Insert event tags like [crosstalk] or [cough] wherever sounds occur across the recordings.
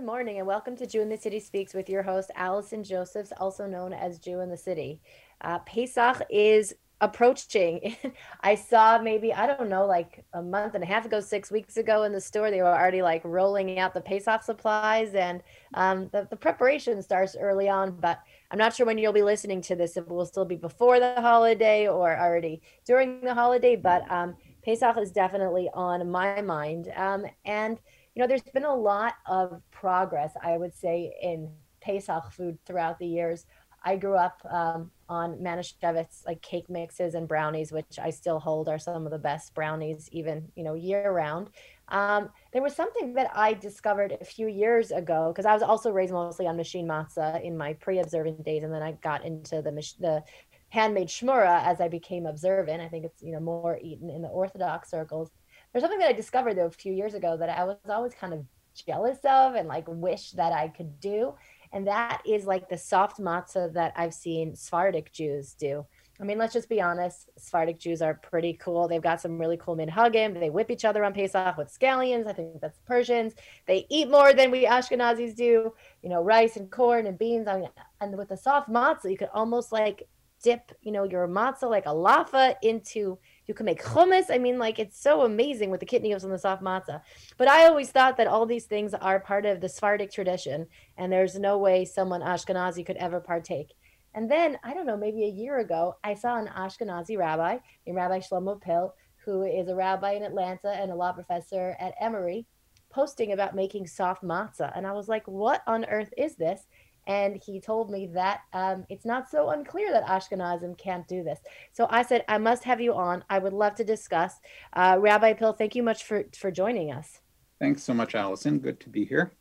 Good morning and welcome to Jew in the City Speaks with your host, Allison Josephs, also known as Jew in the City. Uh, Pesach is approaching. [laughs] I saw maybe, I don't know, like a month and a half ago, six weeks ago in the store, they were already like rolling out the Pesach supplies and um, the, the preparation starts early on. But I'm not sure when you'll be listening to this, if it will still be before the holiday or already during the holiday. But um, Pesach is definitely on my mind. Um, and you know, there's been a lot of progress, I would say, in Pesach food throughout the years. I grew up um, on Manischewitz, like cake mixes and brownies, which I still hold are some of the best brownies, even you know year round. Um, there was something that I discovered a few years ago because I was also raised mostly on machine matzah in my pre-observant days, and then I got into the the handmade shmura as I became observant. I think it's you know more eaten in the Orthodox circles there's something that I discovered though a few years ago that I was always kind of jealous of and like wish that I could do. And that is like the soft matzah that I've seen Sephardic Jews do. I mean, let's just be honest. Sephardic Jews are pretty cool. They've got some really cool minhagim. They whip each other on Pesach with scallions. I think that's Persians. They eat more than we Ashkenazis do. You know, rice and corn and beans. I mean, and with the soft matzah, you could almost like dip, you know, your matzah like a laffa into you can make hummus. I mean, like it's so amazing with the kitnios and the soft matzah. But I always thought that all these things are part of the Sephardic tradition, and there's no way someone Ashkenazi could ever partake. And then I don't know, maybe a year ago, I saw an Ashkenazi rabbi named Rabbi Shlomo Pill, who is a rabbi in Atlanta and a law professor at Emory, posting about making soft matzah, and I was like, "What on earth is this?" And he told me that um, it's not so unclear that Ashkenazim can't do this. So I said, I must have you on. I would love to discuss. Uh, Rabbi Pill, thank you much for, for joining us. Thanks so much, Allison. Good to be here.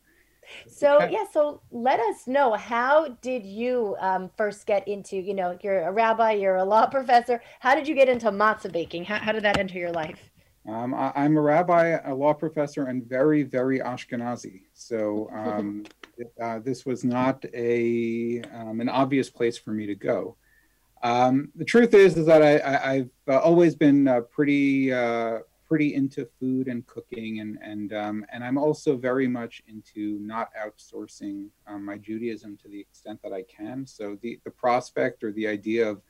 So yeah, so let us know how did you um, first get into? You know, you're a rabbi, you're a law [laughs] professor. How did you get into matzah baking? How, how did that enter your life? Um, I, am a rabbi, a law professor, and very, very Ashkenazi. So um, [laughs] uh, this was not a um, an obvious place for me to go. Um, the truth is, is that I, have uh, always been uh, pretty uh, pretty into food and cooking, and and um, and I'm also very much into not outsourcing um, my Judaism to the extent that I can. So the the prospect or the idea of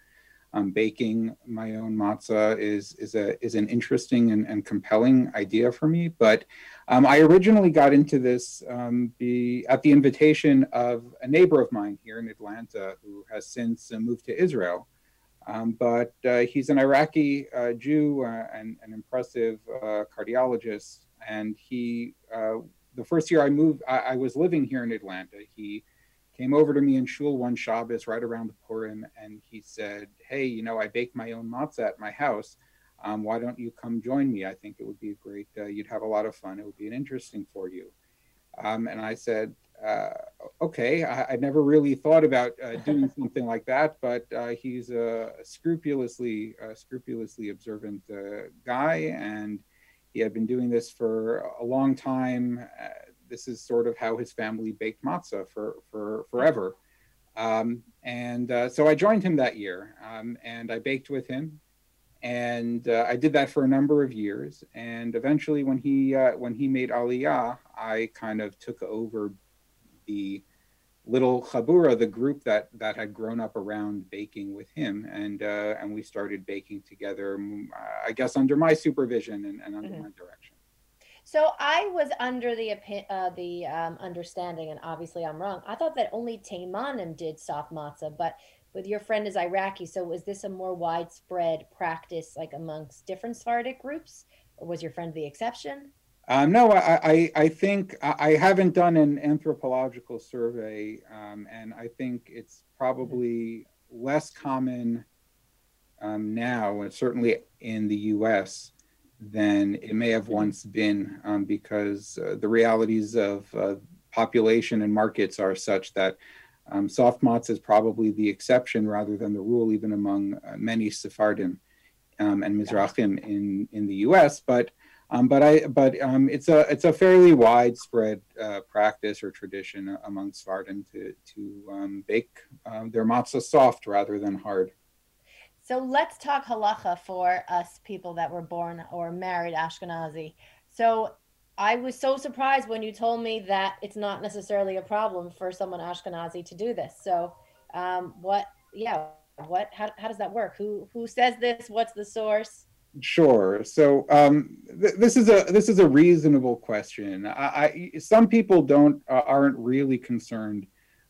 um, baking my own matzah is is a is an interesting and, and compelling idea for me. But um, I originally got into this um, be, at the invitation of a neighbor of mine here in Atlanta who has since uh, moved to Israel. Um, but uh, he's an Iraqi uh, Jew uh, and an impressive uh, cardiologist. And he, uh, the first year I moved, I, I was living here in Atlanta. He came over to me in shul one Shabbos right around the Purim, and he said, "Hey, you know, I bake my own matzah at my house. Um, why don't you come join me? I think it would be a great. Uh, you'd have a lot of fun. It would be an interesting for you." Um, and I said, uh, "Okay, I, I, never really thought about uh, doing [laughs] something like that, but uh, he's a scrupulously, scrupulously observant uh, guy, and." He had been doing this for a long time uh, this is sort of how his family baked matzah for, for forever. Um, and uh, so I joined him that year um, and I baked with him. And uh, I did that for a number of years. And eventually, when he uh, when he made Aliyah, I kind of took over the little chabura, the group that that had grown up around baking with him, and uh, and we started baking together. Mm, I guess under my supervision and, and under mm-hmm. my direction. So I was under the uh, the um, understanding, and obviously I'm wrong. I thought that only Taimanim did soft matzah, but with your friend is Iraqi. So was this a more widespread practice, like amongst different Sephardic groups, or was your friend the exception? Um, no, I, I, I think I haven't done an anthropological survey, um, and I think it's probably less common um, now, and certainly in the U.S than it may have once been um, because uh, the realities of uh, population and markets are such that um, soft matzah is probably the exception rather than the rule, even among uh, many Sephardim um, and Mizrahim in, in the U.S. But um, but I but um, it's a it's a fairly widespread uh, practice or tradition among Sephardim to to um, bake their matzah soft rather than hard. So let's talk halacha for us people that were born or married Ashkenazi. So I was so surprised when you told me that it's not necessarily a problem for someone Ashkenazi to do this. So, um, what? Yeah, what? How, how does that work? Who who says this? What's the source? Sure. So um, th- this is a this is a reasonable question. I, I some people don't uh, aren't really concerned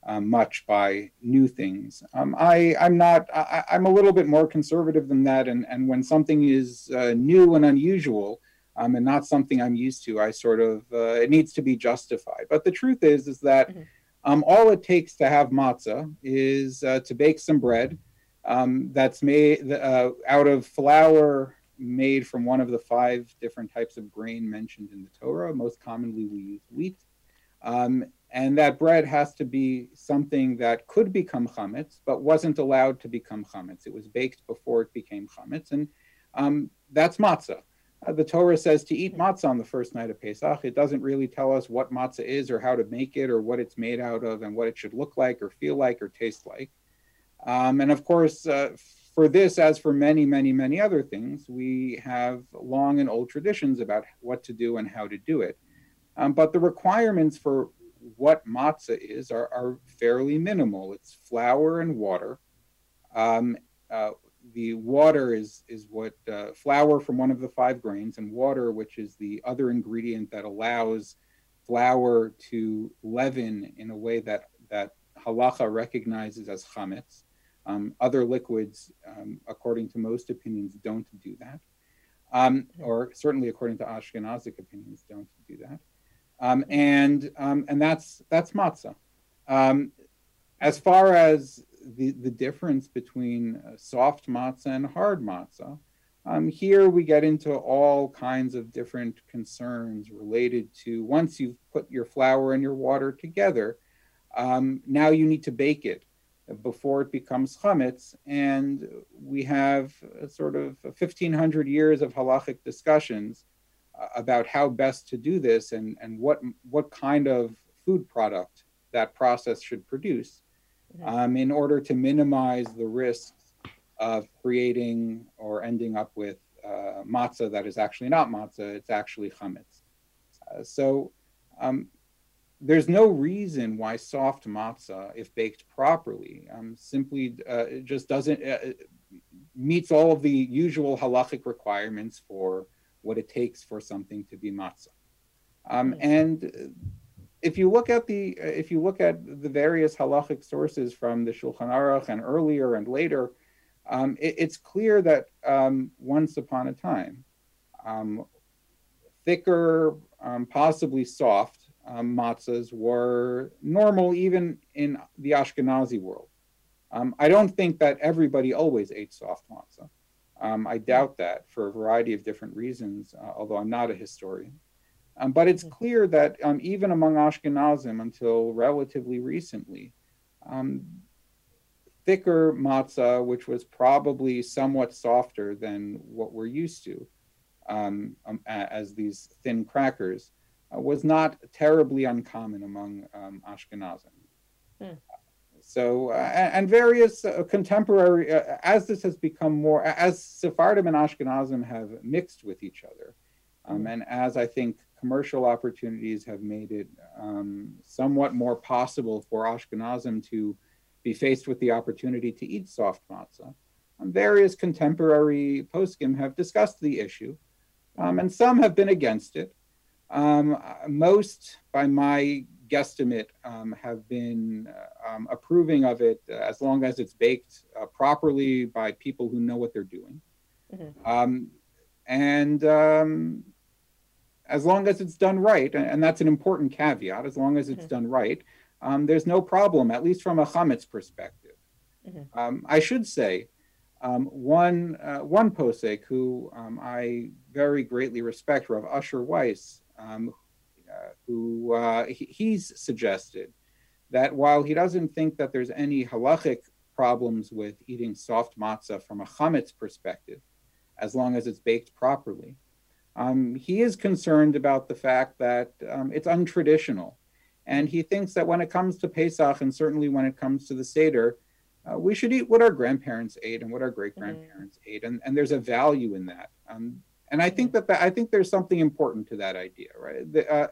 uh, much by new things. Um, I I'm not. I, am a little bit more conservative than that. And and when something is uh, new and unusual, um, and not something I'm used to, I sort of uh, it needs to be justified. But the truth is is that mm-hmm. um, all it takes to have matzah is uh, to bake some bread um, that's made uh, out of flour made from one of the five different types of grain mentioned in the Torah. Most commonly, we use wheat. Um, and that bread has to be something that could become chametz, but wasn't allowed to become chametz. It was baked before it became chametz, and um, that's matzah. Uh, the Torah says to eat matzah on the first night of Pesach. It doesn't really tell us what matzah is or how to make it or what it's made out of and what it should look like or feel like or taste like. Um, and of course, uh, for this, as for many, many, many other things, we have long and old traditions about what to do and how to do it. Um, but the requirements for what matzah is are, are fairly minimal. It's flour and water. Um, uh, the water is is what uh, flour from one of the five grains, and water, which is the other ingredient that allows flour to leaven in a way that that halacha recognizes as chametz. Um, other liquids, um, according to most opinions, don't do that, um, or certainly according to Ashkenazic opinions, don't do that. Um, and um, and that's that's matzah. Um, as far as the the difference between uh, soft matzah and hard matzah, here we get into all kinds of different concerns related to once you've put your flour and your water together, now you need to bake it before it becomes chametz, and we have sort of 1500 years of halachic discussions uh, about how best to do this and, and what what kind of food product that process should produce mm-hmm. um, in order to minimize the risks of creating or ending up with uh, matzah that is actually not matzah, it's actually chametz. Uh, so um, there's no reason why soft matzah, if baked properly, um, simply uh, just doesn't uh, meets all of the usual halachic requirements for what it takes for something to be matzah. Um, and if you look at the if you look at the various halachic sources from the Shulchan Aruch and earlier and later, um, it, it's clear that um, once upon a time, um, thicker, um, possibly soft um, matzahs were normal even in the Ashkenazi world. Um, I don't think that everybody always ate soft matzah. Um, I doubt that for a variety of different reasons, uh, although I'm not a historian. Um, but it's clear that um, even among Ashkenazim until relatively recently, um, thicker matzah, which was probably somewhat softer than what we're used to as these thin crackers, uh, was not terribly uncommon among um, Ashkenazim. Hmm. So, uh, and various uh, contemporary, uh, as this has become more, as Sephardim and Ashkenazim have mixed with each other, um, hmm. and as I think commercial opportunities have made it um, somewhat more possible for Ashkenazim to be faced with the opportunity to eat soft matzah. Um, various contemporary poskim have discussed the issue, um, and some have been against it. Um, most, by my guesstimate, um, have been uh, um, approving of it uh, as long as it's baked uh, properly by people who know what they're doing. Mm-hmm. Um, and um, as long as it's done right, and that's an important caveat, as long as it's mm-hmm. done right, um, there's no problem, at least from a chametz perspective. Mm-hmm. I should say, um, one uh, one posek who um, I very greatly respect, Rav Usher Weiss, um, who uh, he, he's suggested that while he doesn't think that there's any halachic problems with eating soft matzah from a chametz perspective, as long as it's baked properly, um, he is concerned about the fact that um, it's untraditional. And he thinks that when it comes to Pesach, and certainly when it comes to the Seder, uh, we should eat what our grandparents ate and what our great grandparents mm-hmm. ate. And, and there's a value in that. Um, and I think that, that I think there's something important to that idea, right? The, uh,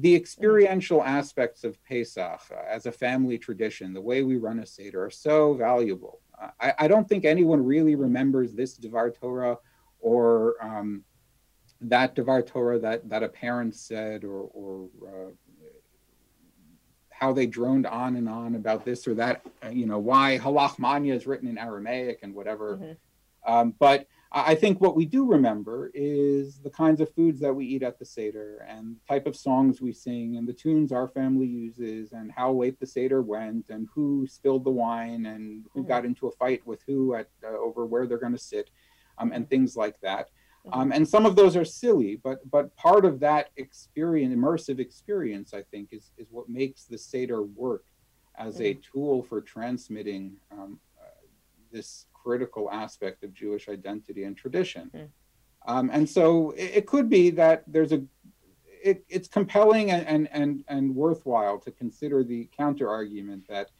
the experiential aspects of Pesach uh, as a family tradition, the way we run a Seder, are so valuable. Uh, I, I, don't think anyone really remembers this Devar Torah or um, that Devar Torah that, that a parent said or, or uh, how they droned on and on about this or that, uh, you know, why Ha Lachma Anya is written in Aramaic and whatever. Mm-hmm. Um, but I think what we do remember is the kinds of foods that we eat at the Seder and the type of songs we sing and the tunes our family uses and how late the Seder went and who spilled the wine and who mm-hmm. got into a fight with who at uh, over where they're going to sit um, and things like that. Mm-hmm. Um, and some of those are silly, but but part of that experience, immersive experience, I think, is is what makes the Seder work as a mm-hmm. tool for transmitting um, this critical aspect of Jewish identity and tradition. Mm. Um, and so it, it, could be that there's a it, it's compelling and, and and and worthwhile to consider the counter argument that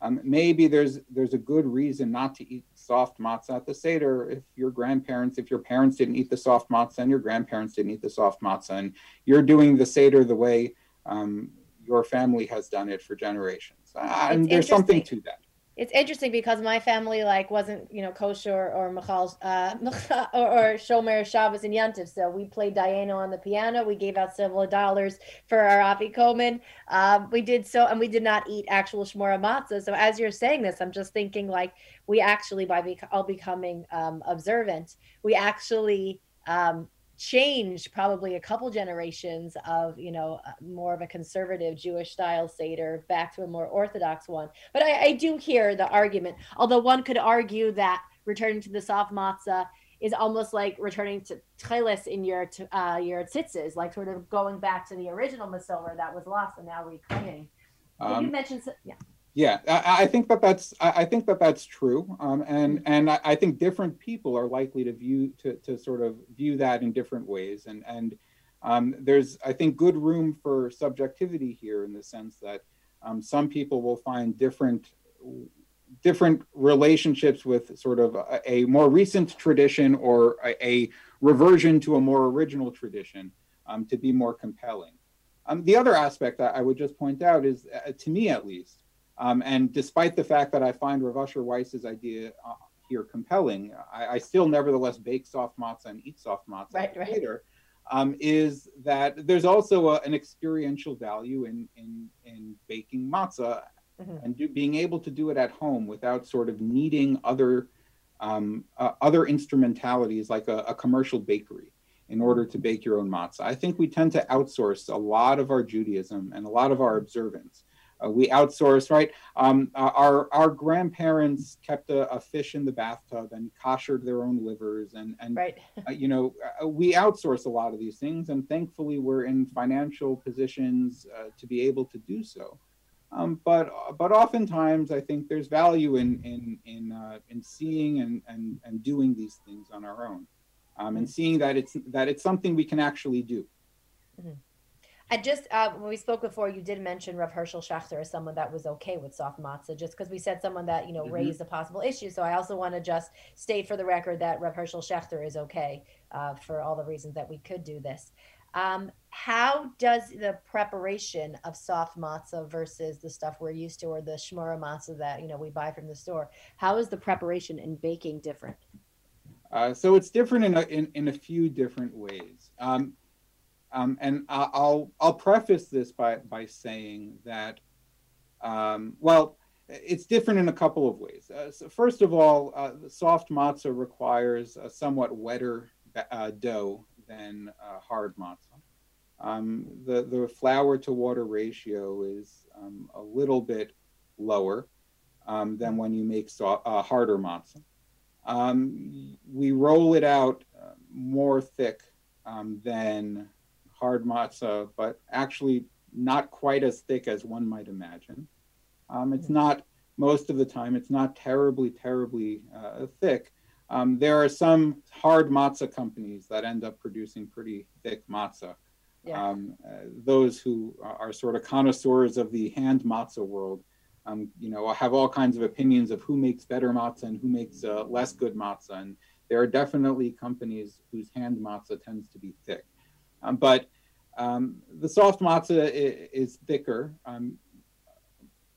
um, maybe there's there's a good reason not to eat soft matzah at the seder if your grandparents if your parents didn't eat the soft matzah and your grandparents didn't eat the soft matzah and you're doing the seder the way um, your family has done it for generations uh, and there's something to that it's interesting because my family like wasn't you know kosher or Michal uh, [laughs] or, or Shomer Shabbos and Yantiv. So we played Dayenu on the piano. We gave out several dollars for our afikomen. Um, we did so, and we did not eat actual shmora matzah. So as you're saying this, I'm just thinking like we actually by be- all becoming um, observant, we actually um, change probably a couple generations of you know uh, more of a conservative jewish style seder back to a more orthodox one but i, I do hear the argument although one could argue that returning to the soft matzah is almost like returning to tchelis in your uh, your tzitzis, like sort of going back to the original masorah that was lost and now reclaiming. Um, you mentioned, yeah. Yeah, I, I, think that that's I think that that's true, um, and mm-hmm. and I, I, think different people are likely to view to, to sort of view that in different ways, and and um, there's I think good room for subjectivity here in the sense that um, some people will find different different relationships with sort of a, a more recent tradition or a, a, reversion to a more original tradition um, to be more compelling. Um, the other aspect that I would just point out is, uh, to me at least, um, and despite the fact that I find Rav Asher Weiss's idea uh, here compelling, I, I, still nevertheless bake soft matzah and eat soft matzah right, right. later. Um, is that there's also a, an experiential value in in, in baking matzah mm-hmm. and do, being able to do it at home without sort of needing other um, uh, other instrumentalities like a, a, commercial bakery in order to bake your own matzah. I think we tend to outsource a lot of our Judaism and a lot of our observance uh, we outsource, right? Um, our our grandparents kept a, a, fish in the bathtub and koshered their own livers, and and right. uh, you know uh, we outsource a lot of these things, and thankfully we're in financial positions uh, to be able to do so. Um, but but oftentimes I think there's value in in in uh, in seeing and, and and doing these things on our own, um, and seeing that it's that it's something we can actually do. Mm-hmm. I just uh, when we spoke before, you did mention Rav Hershel Schachter as someone that was okay with soft matzah, just because we said someone that you know mm-hmm. raised a possible issue. So I also want to just state for the record that Rav Hershel Schachter is okay uh, for all the reasons that we could do this. Um, how does the preparation of soft matzah versus the stuff we're used to, or the shmora matzah that you know we buy from the store? How is the preparation and baking different? Uh, so it's different in a, in, in a few different ways. Um, um, and I'll I'll preface this by by saying that, um, well, it's different in a couple of ways. Uh, so first of all, uh, soft matzah requires a somewhat wetter uh, dough than hard matzah. Um, the the flour to water ratio is um, a little bit lower um, than when you make so, uh, harder matzah. Um, we roll it out uh, more thick than hard matzah, but actually not quite as thick as one might imagine. Um, it's not most of the time. It's not terribly, terribly uh, thick. Um, there are some hard matzah companies that end up producing pretty thick matzah. Yeah. Um, uh, those who are sort of connoisseurs of the hand matzah world, um, you know, have all kinds of opinions of who makes better matzah and who makes uh, less good matzah. And there are definitely companies whose hand matzah tends to be thick. Um, but um, the soft matzah is, thicker um,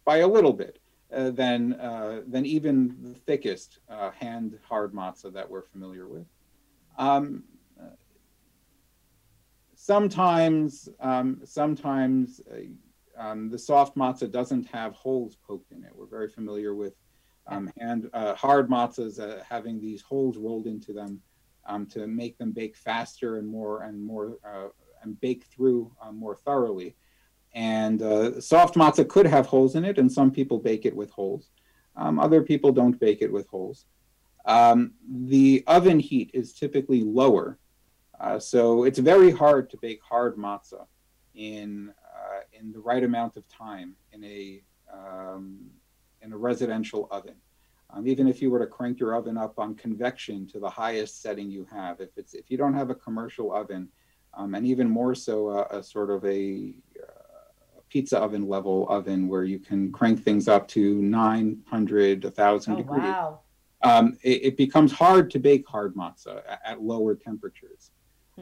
by a little bit uh, than, uh, than even the thickest uh, hand hard matzah that we're familiar with. Um, sometimes, um, sometimes uh, um, the soft matzah doesn't have holes poked in it. We're very familiar with um, and uh, hard matzahs uh, having these holes rolled into them um, to make them bake faster and more and more uh, and bake through uh, more thoroughly. And uh, soft matzah could have holes in it, and some people bake it with holes. Um, other people don't bake it with holes. Um, the oven heat is typically lower, uh, so it's very hard to bake hard matzah in in the right amount of time in a um, in a residential oven. Um, even if you were to crank your oven up on convection to the highest setting you have, if it's if you don't have a commercial oven, um, and even more so a, a sort of a, uh, a, pizza oven level oven where you can crank things up to 900, 1,000 oh, degrees, wow. um, it, it, becomes hard to bake hard matzah at, at lower temperatures.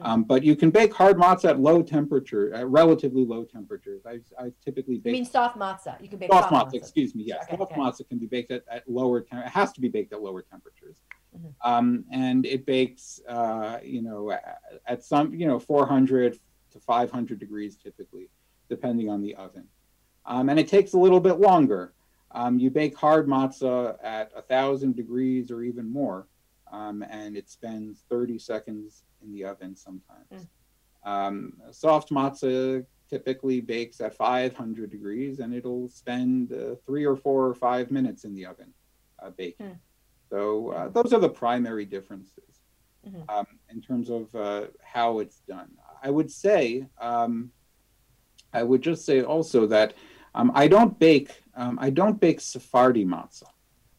Um, but you can bake hard matzah at low temperature, at relatively low temperatures. I, I typically bake. You mean soft matzah? You can bake soft, soft matzah, Excuse me. Yes, okay, soft okay. matzah can be baked at, at lower. Tem- it has to be baked at lower temperatures, mm-hmm. um, and it bakes, uh, you know, at some, you know, 400 to 500 degrees typically, depending on the oven, um, and it takes a little bit longer. Um, you bake hard matzah at a thousand degrees or even more, um, and it spends 30 seconds in the oven sometimes. Mm. Um, soft matzah typically bakes at 500 degrees and it'll spend uh, three or four or five minutes in the oven uh, baking. Mm. So uh, those are the primary differences mm-hmm. um, in terms of uh, how it's done. I would say, um, I would just say also that um, I don't bake, um, I don't bake Sephardi matzah.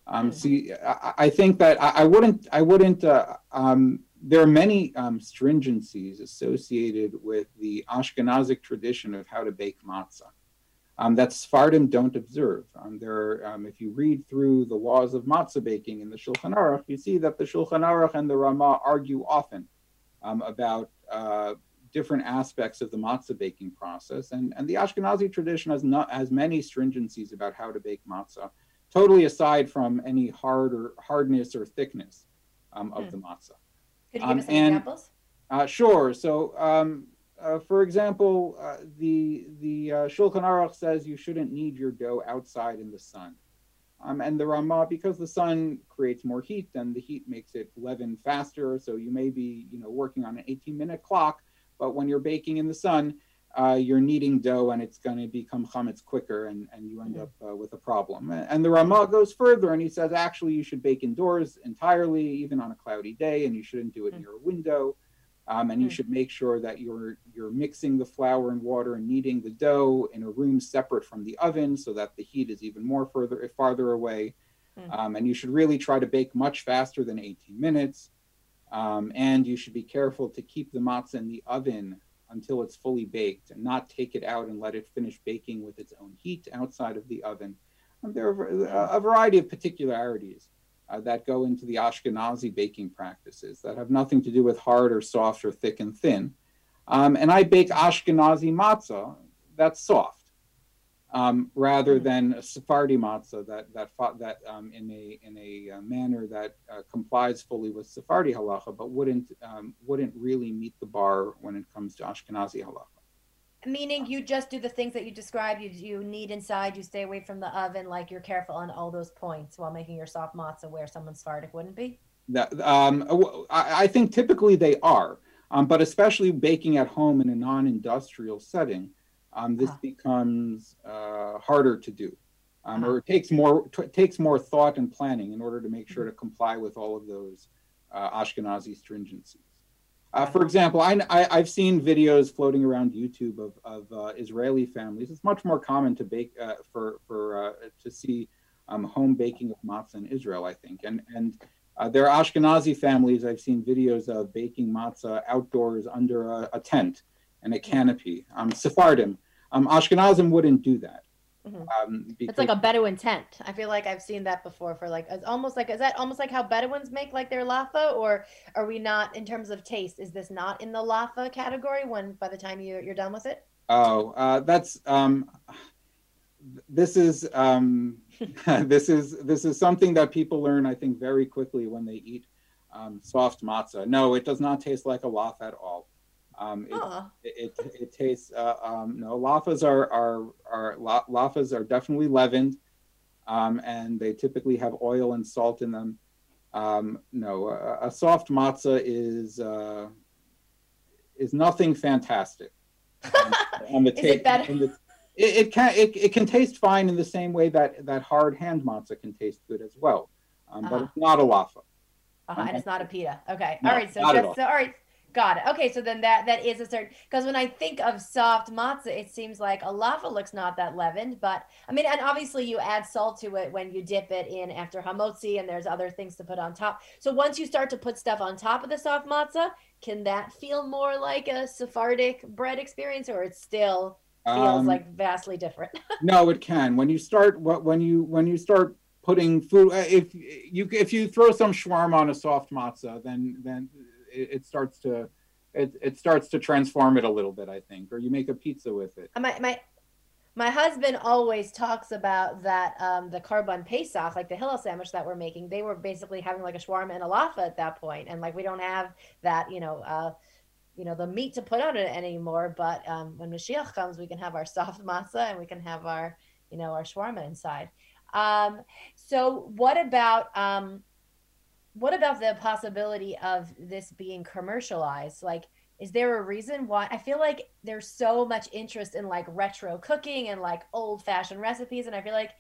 Um, mm. See, I, I, think that I, I wouldn't, I wouldn't uh, um, there are many um, stringencies associated with the Ashkenazic tradition of how to bake matzah um, that Sephardim don't observe. Um, there, um, if you read through the laws of matzah baking in the Shulchan Aruch, you see that the Shulchan Aruch and the Rama argue often um, about uh, different aspects of the matzah baking process, and, and the Ashkenazi tradition has not has many stringencies about how to bake matzah, totally aside from any hard or hardness or thickness um, of mm. the matzah. Could you give um, us some and, examples? Uh, sure. So, um, uh, for example, uh, the the uh, Shulchan Aruch says you shouldn't knead your dough outside in the sun. Um, and the Ramah, because the sun creates more heat, and the heat makes it leaven faster. So you may be, you know, working on an 18-minute clock, but when you're baking in the sun, uh, you're kneading dough and it's going to become chametz quicker and, and you end up uh, with a problem. And the Ramah goes further and he says, actually, you should bake indoors entirely, even on a cloudy day, and you shouldn't do it mm-hmm. near a window. Um, and you mm-hmm. should make sure that you're you're mixing the flour and water and kneading the dough in a room separate from the oven so that the heat is even more further farther away. Mm. Um, and you should really try to bake much faster than 18 minutes. Um, and you should be careful to keep the matzah in the oven until it's fully baked and not take it out and let it finish baking with its own heat outside of the oven. And there are a variety of particularities uh, that go into the Ashkenazi baking practices that have nothing to do with hard or soft or thick and thin. Um, and I bake Ashkenazi matzah that's soft um, rather mm-hmm. than a Sephardi matzah that that that um, in a in a uh, manner that uh, complies fully with Sephardi halacha, but wouldn't um, wouldn't really meet the bar when it comes to Ashkenazi halacha. Meaning, you just do the things that you described. You you knead inside. You stay away from the oven. Like you're careful on all those points while making your soft matzah, where someone Sephardic wouldn't be. That um, I, I think typically they are, um, but especially baking at home in a non-industrial setting um, this becomes uh, harder to do, um, or it takes more t- takes more thought and planning in order to make sure to comply with all of those uh, Ashkenazi stringencies. Uh, for example, I, I, have seen videos floating around YouTube of, of uh, Israeli families. It's much more common to bake uh, for for uh, to see um, home baking of matzah in Israel, I think, and and uh, there are Ashkenazi families. I've seen videos of baking matzah outdoors under a, a tent and a canopy. Um, Sephardim, um, Ashkenazim wouldn't do that. Mhm. Um, It's like a Bedouin tent. I feel like I've seen that before for like it's almost like is that almost like how Bedouins make like their lafa or are we not in terms of taste is this not in the lafa category when by the time you you're done with it? Oh, uh, that's um, this is um, [laughs] this is this is something that people learn, I think, very quickly when they eat um, soft matzah. No, it does not taste like a loaf at all. Um, it, Oh, it, it, it tastes uh, um, no lafas are are are la- lafas are definitely leavened, um, and they typically have oil and salt in them. Um, no, a, a soft matzah is uh, is nothing fantastic. [laughs] Um, on the Is it better? the- it, can it, it can taste fine in the same way that that hard hand matzah can taste good as well, um, but Uh-huh. it's not a lafa. uh-huh, and it's not a pita. Okay. No, all right. So just all. so all right. Got it. Okay, so then that that is a certain because when I think of soft matzah, it seems like a lafa looks not that leavened, but I mean, and obviously you add salt to it when you dip it in after hamotzi, and there's other things to put on top. So once you start to put stuff on top of the soft matzah, can that feel more like a Sephardic bread experience, or it still feels Um, like vastly different? [laughs] No, it can. When you start what when you when you start putting food, uh, if you if you throw some shawarma on a soft matzah, then then it, it starts to it, it starts to transform it a little bit, I think. Or you make a pizza with it. my my my husband always talks about that um the korban pesach like the hillel sandwich that we're making they were basically having like a shawarma and a lafa at that point and like we don't have that you know uh you know the meat to put on it anymore but um when mashiach comes we can have our [laughs] soft matzah and we can have our you know our shawarma inside um so what about um what about the possibility of this being commercialized like is there a reason why i feel like there's so much interest in like retro cooking and like old fashioned recipes and i feel like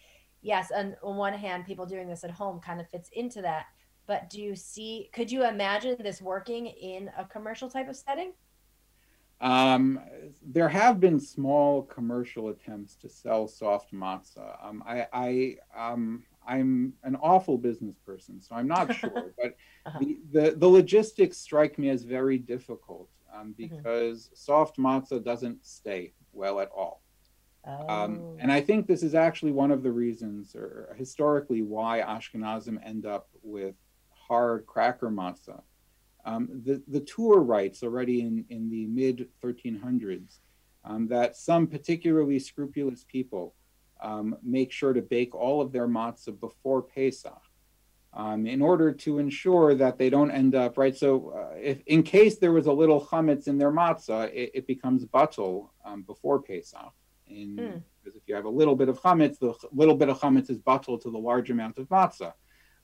yes on, on one hand people doing this at home kind of fits into that but do you see could you imagine this working in a commercial type of setting Um, there have been small commercial attempts to sell soft matzah. Um, I, I, um, I'm an awful business person, so I'm not sure. [laughs] but Uh-huh. the, the, the logistics strike me as very difficult um, Mm-hmm. because soft matzah doesn't stay well at all. oh. Um, and I think this is actually one of the reasons, or historically, why Ashkenazim end up with hard cracker matzah. Um, the, the Tur writes already in, in the mid 1300s um, that some particularly scrupulous people um, make sure to bake all of their matzah before Pesach um, in order to ensure that they don't end up, right? So, uh, if in case there was a little chametz in their matzah, it, it becomes batul um, before Pesach. In, Hmm. Because if you have a little bit of chametz, the little bit of chametz is batul to the large amount of matzah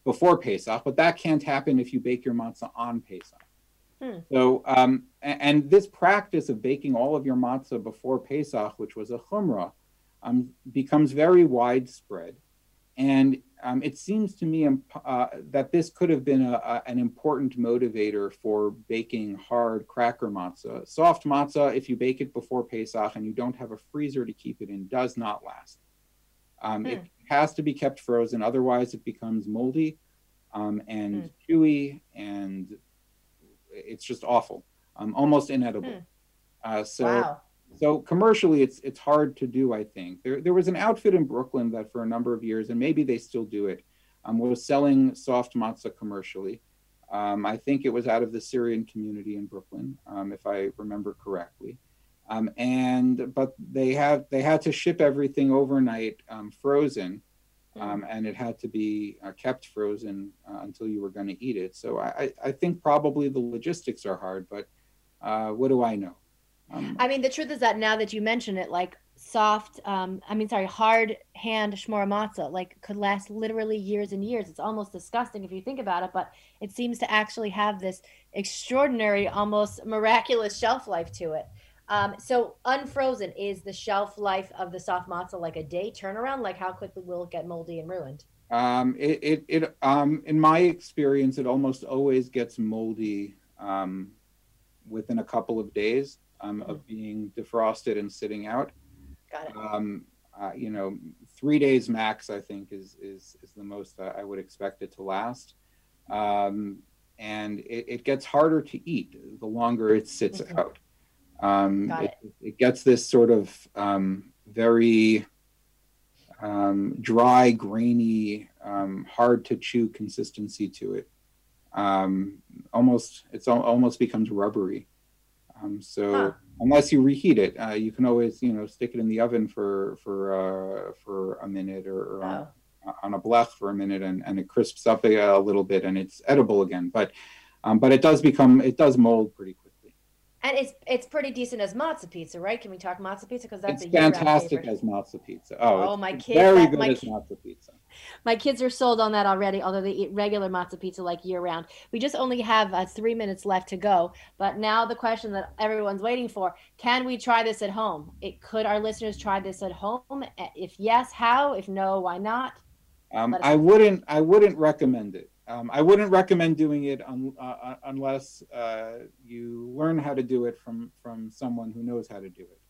before Pesach, but that can't happen if you bake your matzah on Pesach. Hmm. So, um, a- and, this practice of baking all of your matzah before Pesach, which was a chumrah, um, becomes very widespread. And um, it seems to me um, uh, that this could have been a, a- an important motivator for baking hard cracker matzah. Soft matzah, if you bake it before Pesach and you don't have a freezer to keep it in, does not last. Um, It has to be kept frozen, otherwise it becomes moldy um, and chewy, and it's just awful, um, almost inedible. Hmm. Uh, so wow so commercially it's it's hard to do i think. There, there was an outfit in brooklyn that for a number of years and maybe they still do it um, was selling soft matzah commercially. Um, i think it was out of the syrian community in brooklyn um, if i remember correctly. Um, and but they have they had to ship everything overnight um, frozen um, and it had to be uh, kept frozen uh, until you were going to eat it. So I, I think probably the logistics are hard but uh, what do i know um, I mean, the truth is that now that you mention it, like soft, um, I mean, sorry, hard hand shmora matzah, like could last literally years and years. It's almost disgusting if you think about it, but it seems to actually have this extraordinary, almost miraculous shelf life to it. Um, so unfrozen is the shelf life of the soft matzah like a day turnaround? Like how quickly will it get moldy and ruined? Um, it, it, it um, in my experience, it almost always gets moldy um, within a couple of days um, of being defrosted and sitting out. Got it. Um, uh, you know, three days max, I think, is is is the most I I would expect it to last. Um, and it, it gets harder to eat the longer it sits Mhm. out. Um, Got it, it gets this sort of um, very um, dry, grainy, um, hard to chew consistency to it. Um, almost, it's al- almost becomes rubbery. Um, so Huh. unless you reheat it, uh, you can always, you know, stick it in the oven for for uh, for a minute or, or on, Oh. on a blech for a minute, and, and it crisps up a, a little bit, and it's edible again. But um, but it does become it does mold pretty quickly. And it's it's pretty decent as matzo pizza, right? Can we talk matzo pizza? Because that's it's a fantastic as matzo pizza. Oh, Oh, my kids- very that- good my as matzo pizza. My kids are sold on that already, although they eat regular matzo pizza like year round. We just only have uh, three minutes left to go. But now the question that everyone's waiting for can we try this at home? It Could our listeners try this at home? If yes, how? If no, why not? Um, I know. wouldn't. I wouldn't recommend it. Um, I wouldn't recommend doing it un, uh, uh, unless uh, you learn how to do it from from someone who knows how to do it.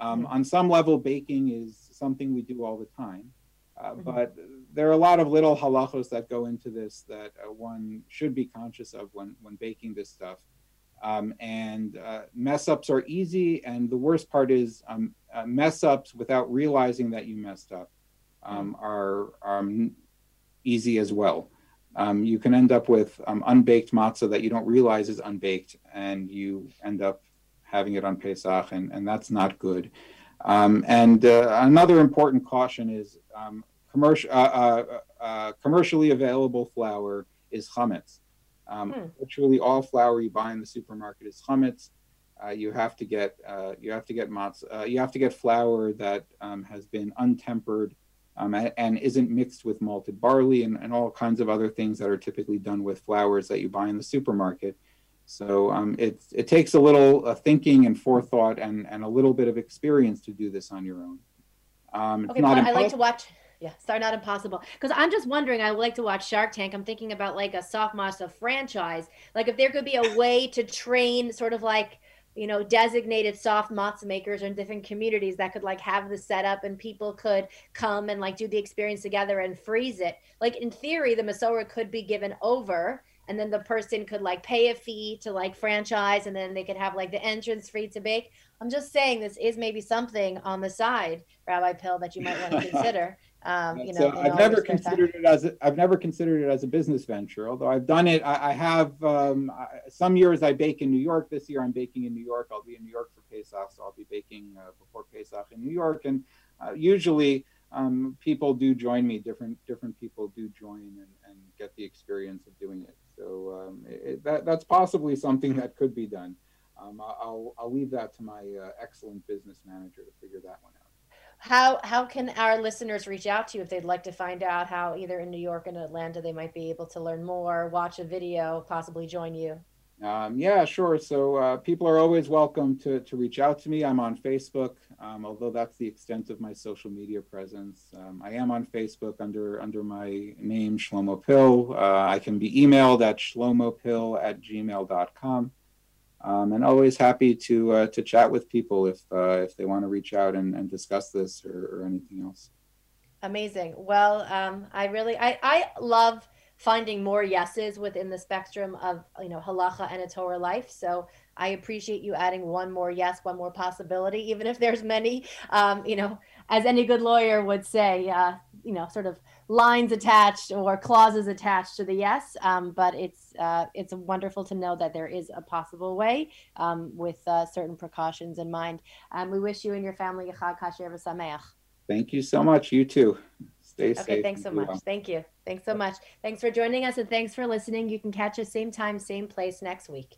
Um, Mhm. On some level, baking is something we do all the time, uh, Mhm. but there are a lot of little halachos that go into this that uh, one should be conscious of when when baking this stuff. Um, and uh, mess ups are easy, and the worst part is um, uh, mess ups without realizing that you messed up um, are, are um, easy as well. Um, you can end up with um, unbaked matzah that you don't realize is unbaked, and you end up having it on Pesach, and, and that's not good. Um, and uh, another important caution is um, commercial, uh, uh, uh, commercially available flour is chametz. Um, Hmm. Virtually all flour you buy in the supermarket is chametz. Uh, you have to get uh, you have to get matzah. Uh, you have to get flour that um, has been untempered um, and, and isn't mixed with malted barley and, and all kinds of other things that are typically done with flours that you buy in the supermarket. So um, it, it takes a little uh, thinking and forethought and, and a little bit of experience to do this on your own. Um, it's Okay, not I like to watch. Yeah, sorry, not impossible. Because I'm just wondering. I like to watch Shark Tank. I'm thinking about like a soft matzah franchise. Like if there could be a way to train, sort of like you know, designated soft matzah makers in different communities that could like have the setup and people could come and like do the experience together and freeze it. Like in theory, the Masorah could be given over and then the person could like pay a fee to like franchise and then they could have like the entrance free to bake. I'm just saying this is maybe something on the side, Rabbi Pill, that you might want to [laughs] consider. Um, you know, so I've never spare time. considered it as a, I've never considered it as a business venture. Although I've done it, I, I have um, I, some years I bake in New York. This year I'm baking in New York. I'll be in New York for Pesach, so I'll be baking uh, before Pesach in New York. And uh, usually um, people do join me. Different different people do join and, and get the experience of doing it. So um, it, that that's possibly something that could be done. Um, I'll I'll leave that to my uh, excellent business manager to figure that one out. How how can our listeners reach out to you if they'd like to find out how either in New York and Atlanta they might be able to learn more, watch a video, possibly join you? Um, yeah, sure. So uh, people are always welcome to, to reach out to me. I'm on Facebook, um, although that's the extent of my social media presence. Um, I am on Facebook under under my name, Shlomo Pill. Uh, I can be emailed at shlomopill at gmail.com. Um, and always happy to uh, to chat with people if uh, if they want to reach out and, and discuss this or, or anything else. Amazing. Well, um, I really I, I love finding more yeses within the spectrum of you know halacha and a Torah life. So I appreciate you adding one more yes, one more possibility, even if there's many. Um, you know, as any good lawyer would say, uh, you know, sort of lines attached or clauses attached to the yes. Um, but it's uh, it's wonderful to know that there is a possible way um, with uh, certain precautions in mind. Um, we wish you and your family a Chag Kasher v'Sameach. Thank you so much. You too. Stay safe. Okay, thanks so much. well. Thank you. Thanks so much. Thanks for joining us and thanks for listening. You can catch us same time, same place next week.